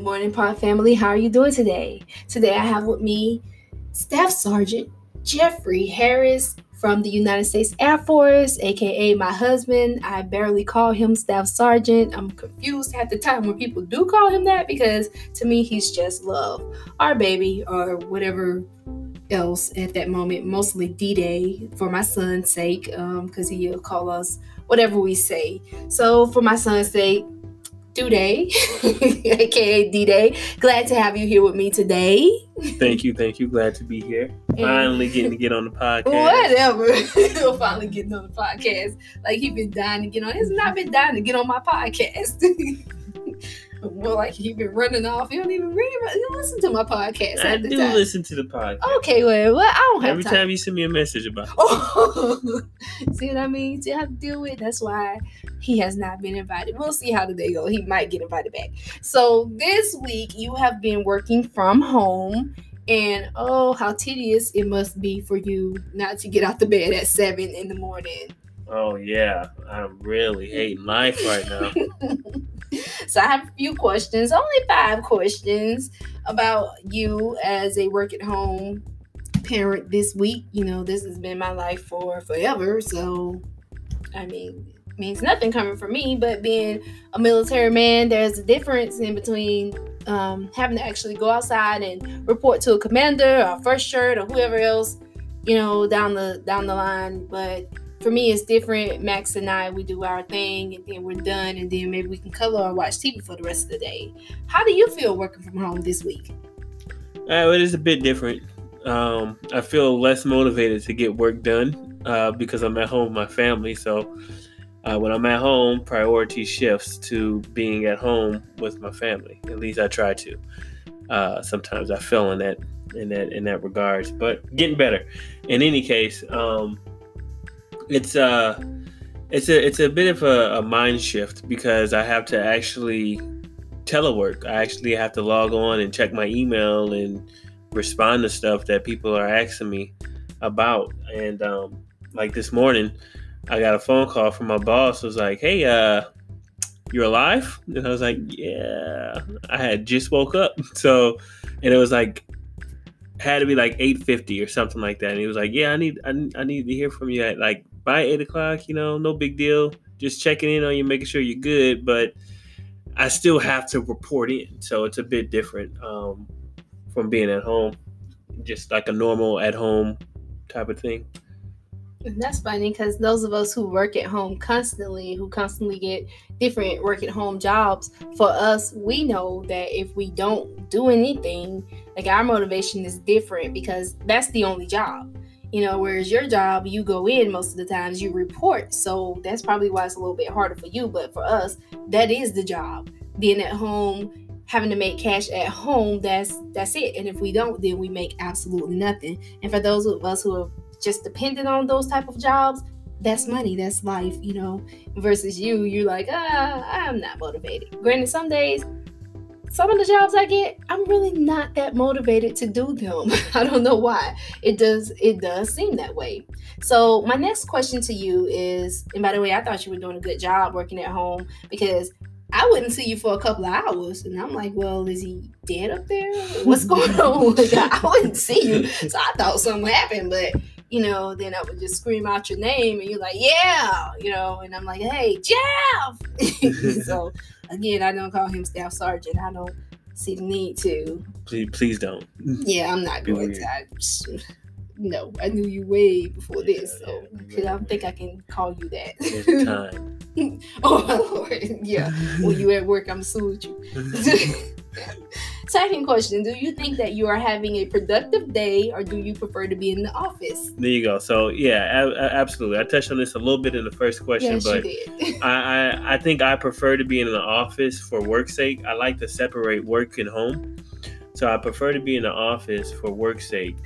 Good morning, Pod family. How are you doing today? Today I have with me Staff Sergeant Jeffrey Harris from the United States Air Force, aka my husband. I barely call him Staff Sergeant. I'm confused at the time when people do call him that because to me he's just love, our baby, or whatever else at that moment, mostly D Day for my son's sake, because um, he'll call us whatever we say. So, for my son's sake, Day, aka D Day, glad to have you here with me today. Thank you, thank you. Glad to be here. Finally getting to get on the podcast. Whatever. finally getting on the podcast. Like he's been dying to get on. He's not been dying to get on my podcast. Well, like he been running off. You don't even read. You listen to my podcast. I do time. listen to the podcast. Okay, well, well, I don't have Every time. time you send me a message about it. Oh, see what I mean? See how to deal with. That's why he has not been invited. We'll see how the day go. He might get invited back. So this week you have been working from home. And oh, how tedious it must be for you not to get out the bed at seven in the morning. Oh yeah, I'm really hating life right now. so I have a few questions, only five questions about you as a work at home parent this week. You know, this has been my life for forever. So, I mean, means nothing coming from me, but being a military man, there's a difference in between um, having to actually go outside and report to a commander or first shirt or whoever else, you know, down the down the line. But for me, it's different. Max and I, we do our thing and then we're done, and then maybe we can color or watch TV for the rest of the day. How do you feel working from home this week? Uh, it is a bit different. Um, I feel less motivated to get work done uh, because I'm at home with my family. So uh, when I'm at home, priority shifts to being at home with my family. At least I try to. Uh, sometimes I fell in that in that in that regards, but getting better. In any case, um, it's uh it's a it's a bit of a, a mind shift because I have to actually telework. I actually have to log on and check my email and respond to stuff that people are asking me about. And um, like this morning, I got a phone call from my boss. Was like, "Hey, uh, you're alive?" And I was like, "Yeah." I had just woke up, so and it was like had to be like 8:50 or something like that. And he was like, "Yeah, I need I, I need to hear from you at like by eight o'clock. You know, no big deal. Just checking in on you, making sure you're good, but." I still have to report in, so it's a bit different um, from being at home, just like a normal at home type of thing. And that's funny because those of us who work at home constantly, who constantly get different work at home jobs, for us, we know that if we don't do anything, like our motivation is different because that's the only job. You know, whereas your job, you go in most of the times, you report. So that's probably why it's a little bit harder for you. But for us, that is the job. Being at home, having to make cash at home, that's that's it. And if we don't, then we make absolutely nothing. And for those of us who are just dependent on those type of jobs, that's money, that's life, you know. Versus you, you're like, ah, I'm not motivated. Granted, some days some of the jobs I get, I'm really not that motivated to do them. I don't know why. It does it does seem that way. So my next question to you is, and by the way, I thought you were doing a good job working at home because I wouldn't see you for a couple of hours, and I'm like, well, is he dead up there? What's going on? I wouldn't see you, so I thought something happened, but you know, then I would just scream out your name, and you're like, yeah, you know, and I'm like, hey, Jeff. so again, I don't call him staff sergeant. I don't see the need to. Please, please don't. Yeah, I'm not Be going to. I, no, I knew you way before this, so because I don't think I can call you There's that. time. oh my lord, yeah. When you at work, I'm suing you. Second question: Do you think that you are having a productive day, or do you prefer to be in the office? there you go. So yeah, a- a- absolutely. I touched on this a little bit in the first question, yes, but. I, I I think I prefer to be in the office for work's sake. I like to separate work and home, so I prefer to be in the office for work's sake.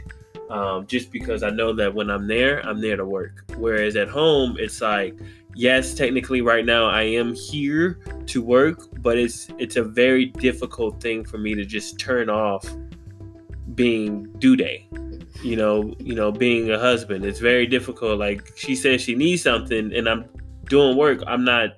Um, just because I know that when I'm there, I'm there to work. Whereas at home, it's like, yes, technically right now I am here to work, but it's it's a very difficult thing for me to just turn off being due day. You know, you know, being a husband, it's very difficult. Like she says she needs something and I'm doing work. I'm not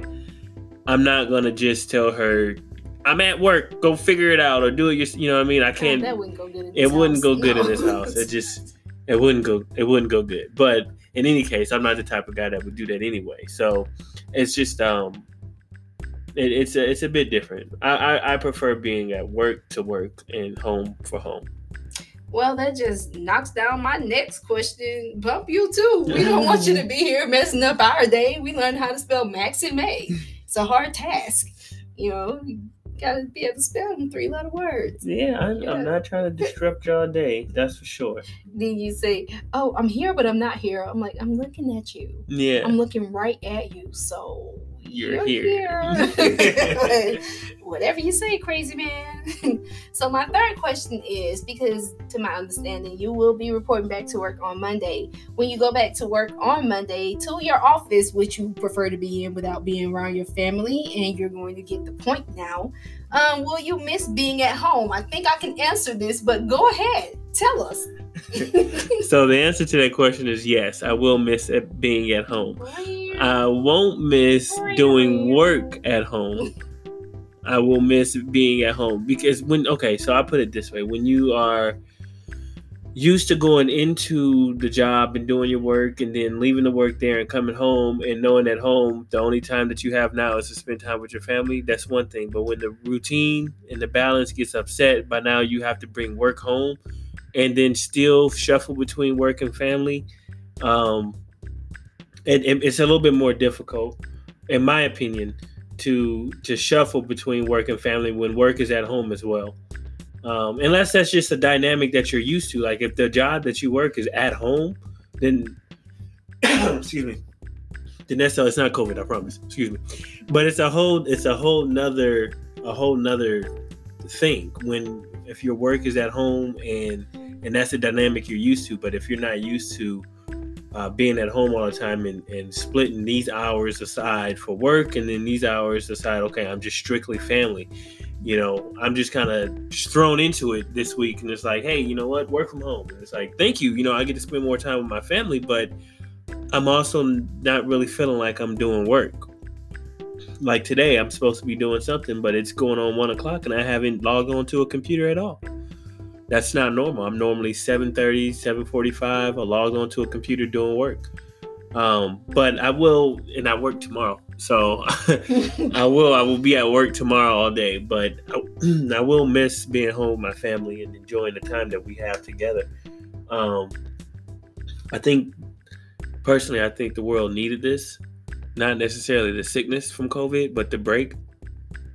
I'm not gonna just tell her I'm at work. Go figure it out or do it. Your, you know what I mean? I oh, can't. that wouldn't go good. In it this wouldn't go good in this house. It just it wouldn't go it wouldn't go good. But in any case, I'm not the type of guy that would do that anyway. So it's just um it, it's a it's a bit different. I, I I prefer being at work to work and home for home. Well, that just knocks down my next question. Bump you too. We don't want you to be here messing up our day. We learned how to spell Max and May. It's a hard task. You know, gotta be able to spell them three letter words. Yeah, I'm, Yeah. I'm not trying to disrupt your day. That's for sure. Then you say, Oh, I'm here, but I'm not here. I'm like, I'm looking at you. Yeah, I'm looking right at you. So You're here. here. Whatever you say, crazy man. so my third question is because to my understanding, you will be reporting back to work on Monday. When you go back to work on Monday to your office, which you prefer to be in without being around your family, and you're going to get the point now. Um, will you miss being at home? I think I can answer this, but go ahead. Tell us. so the answer to that question is yes. I will miss it being at home. I won't miss doing work at home. I will miss being at home because when okay, so I put it this way: when you are used to going into the job and doing your work and then leaving the work there and coming home and knowing at home the only time that you have now is to spend time with your family, that's one thing. But when the routine and the balance gets upset, by now you have to bring work home and then still shuffle between work and family. Um, it, it- it's a little bit more difficult, in my opinion, to to shuffle between work and family when work is at home as well. Um, unless that's just a dynamic that you're used to. Like if the job that you work is at home, then excuse me, then that's it's not COVID. I promise. Excuse me, but it's a whole it's a whole nother a whole nother thing when if your work is at home and and that's the dynamic you're used to. But if you're not used to uh, being at home all the time and, and splitting these hours aside for work and then these hours aside, okay, I'm just strictly family. You know, I'm just kind of thrown into it this week and it's like, hey, you know what, work from home. And it's like, thank you. You know, I get to spend more time with my family, but I'm also not really feeling like I'm doing work. Like today, I'm supposed to be doing something, but it's going on one o'clock and I haven't logged on to a computer at all that's not normal. I'm normally 7:30, 7:45, I log onto a computer doing work. Um, but I will, and I work tomorrow, so I will. I will be at work tomorrow all day. But I, I will miss being home with my family and enjoying the time that we have together. Um, I think, personally, I think the world needed this. Not necessarily the sickness from COVID, but the break,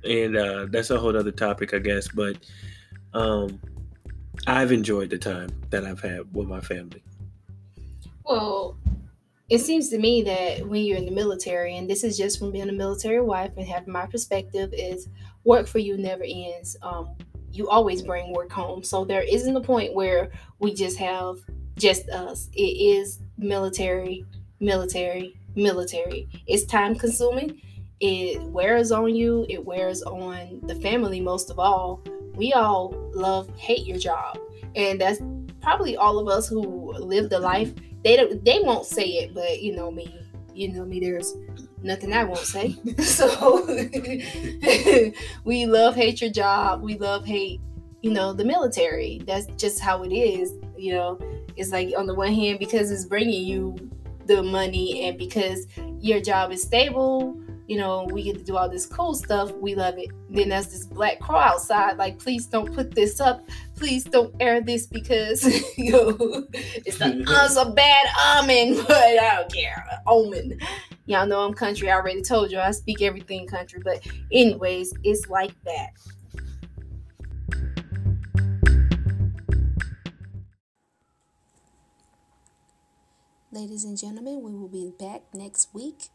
and uh, that's a whole other topic, I guess. But um, I've enjoyed the time that I've had with my family. Well, it seems to me that when you're in the military, and this is just from being a military wife and having my perspective, is work for you never ends. Um, you always bring work home, so there isn't a point where we just have just us. It is military, military, military. It's time consuming. It wears on you. It wears on the family most of all. We all love hate your job, and that's probably all of us who live the life. They don't they won't say it but you know me you know me there's nothing i won't say. So we love hate your job. We love hate you know the military. That's just how it is you know. It's like on the one hand because it's bringing you the money and because your job is stable you know we get to do all this cool stuff we love it. Then there's this black crow outside like please don't put this up. Please don't air this because you know it's a, uh, it's a bad omen but i don't care omen. Y'all know i'm country i already told you i speak everything country but anyways it's like that. Ladies and gentlemen, we will be back next week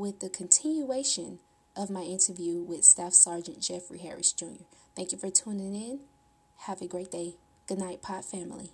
with the continuation of my interview with Staff Sergeant Jeffrey Harris Jr. Thank you for tuning in. Have a great day. Good night, Pod family.